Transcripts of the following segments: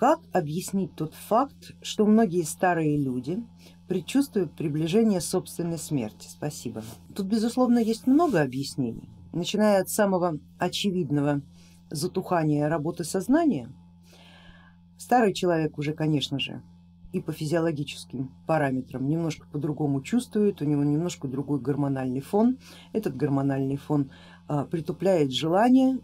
Как объяснить тот факт, что многие старые люди предчувствуют приближение собственной смерти? Спасибо. Тут безусловно есть много объяснений, начиная от самого очевидного затухания работы сознания. Старый человек уже, конечно же, и по физиологическим параметрам немножко по-другому чувствует, у него немножко другой гормональный фон. Этот гормональный фон а, притупляет желание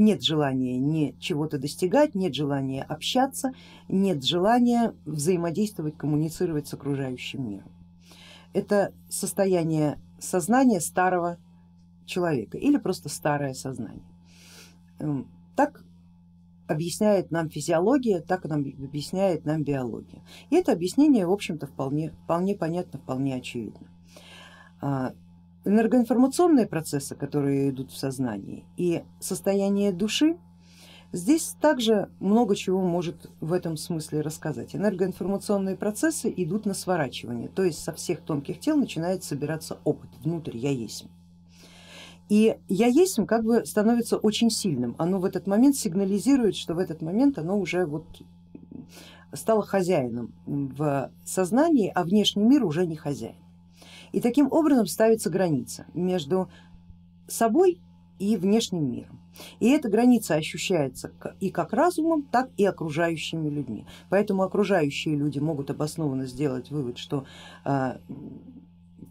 нет желания не чего-то достигать, нет желания общаться, нет желания взаимодействовать, коммуницировать с окружающим миром. Это состояние сознания старого человека или просто старое сознание. Эм, так объясняет нам физиология, так нам объясняет нам биология. И это объяснение, в общем-то, вполне, вполне понятно, вполне очевидно. Энергоинформационные процессы, которые идут в сознании и состояние души, здесь также много чего может в этом смысле рассказать. Энергоинформационные процессы идут на сворачивание, то есть со всех тонких тел начинает собираться опыт внутрь я есть. И я есть как бы становится очень сильным, оно в этот момент сигнализирует, что в этот момент оно уже вот стало хозяином в сознании, а внешний мир уже не хозяин. И таким образом ставится граница между собой и внешним миром. И эта граница ощущается и как разумом, так и окружающими людьми. Поэтому окружающие люди могут обоснованно сделать вывод, что э,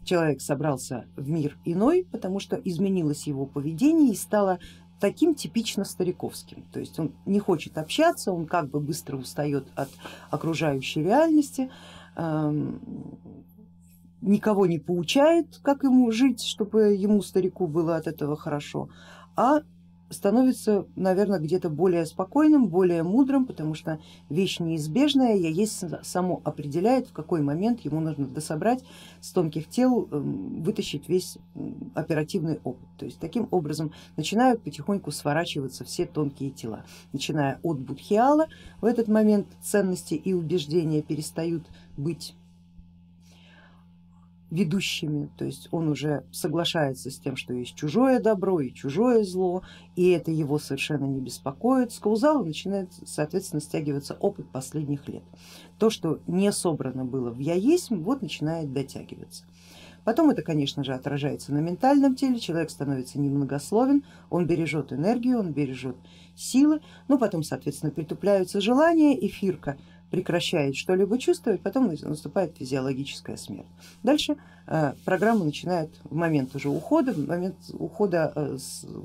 человек собрался в мир иной, потому что изменилось его поведение и стало таким типично стариковским. То есть он не хочет общаться, он как бы быстро устает от окружающей реальности, никого не поучает, как ему жить, чтобы ему, старику, было от этого хорошо, а становится, наверное, где-то более спокойным, более мудрым, потому что вещь неизбежная, я есть само определяет, в какой момент ему нужно дособрать с тонких тел, эм, вытащить весь оперативный опыт. То есть таким образом начинают потихоньку сворачиваться все тонкие тела, начиная от будхиала, в этот момент ценности и убеждения перестают быть ведущими, то есть он уже соглашается с тем, что есть чужое добро и чужое зло, и это его совершенно не беспокоит. С Каузала начинает соответственно стягиваться опыт последних лет. То, что не собрано было в я есть, вот начинает дотягиваться. Потом это, конечно же, отражается на ментальном теле, человек становится немногословен, он бережет энергию, он бережет силы, но потом, соответственно, притупляются желания, эфирка прекращает что-либо чувствовать, потом наступает физиологическая смерть. Дальше э, программа начинает в момент уже ухода, в момент ухода э,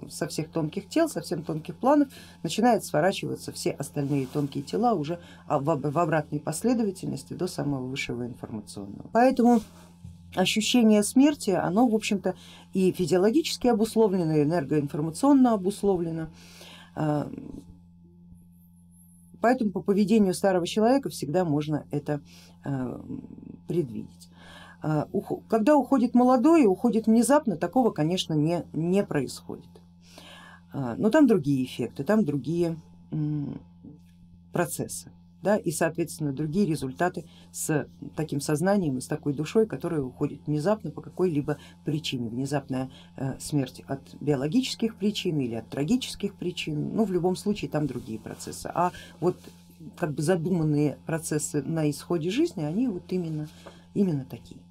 со всех тонких тел, со всех тонких планов начинает сворачиваться все остальные тонкие тела уже в обратной последовательности до самого высшего информационного. Поэтому ощущение смерти, оно в общем-то и физиологически обусловлено, и энергоинформационно обусловлено э, Поэтому по поведению старого человека всегда можно это э, предвидеть. Э, когда уходит молодой и уходит внезапно, такого, конечно, не, не происходит. Э, но там другие эффекты, там другие процессы да, и соответственно другие результаты с таким сознанием и с такой душой, которая уходит внезапно по какой-либо причине, внезапная э, смерть от биологических причин или от трагических причин, ну в любом случае там другие процессы, а вот как бы задуманные процессы на исходе жизни, они вот именно, именно такие.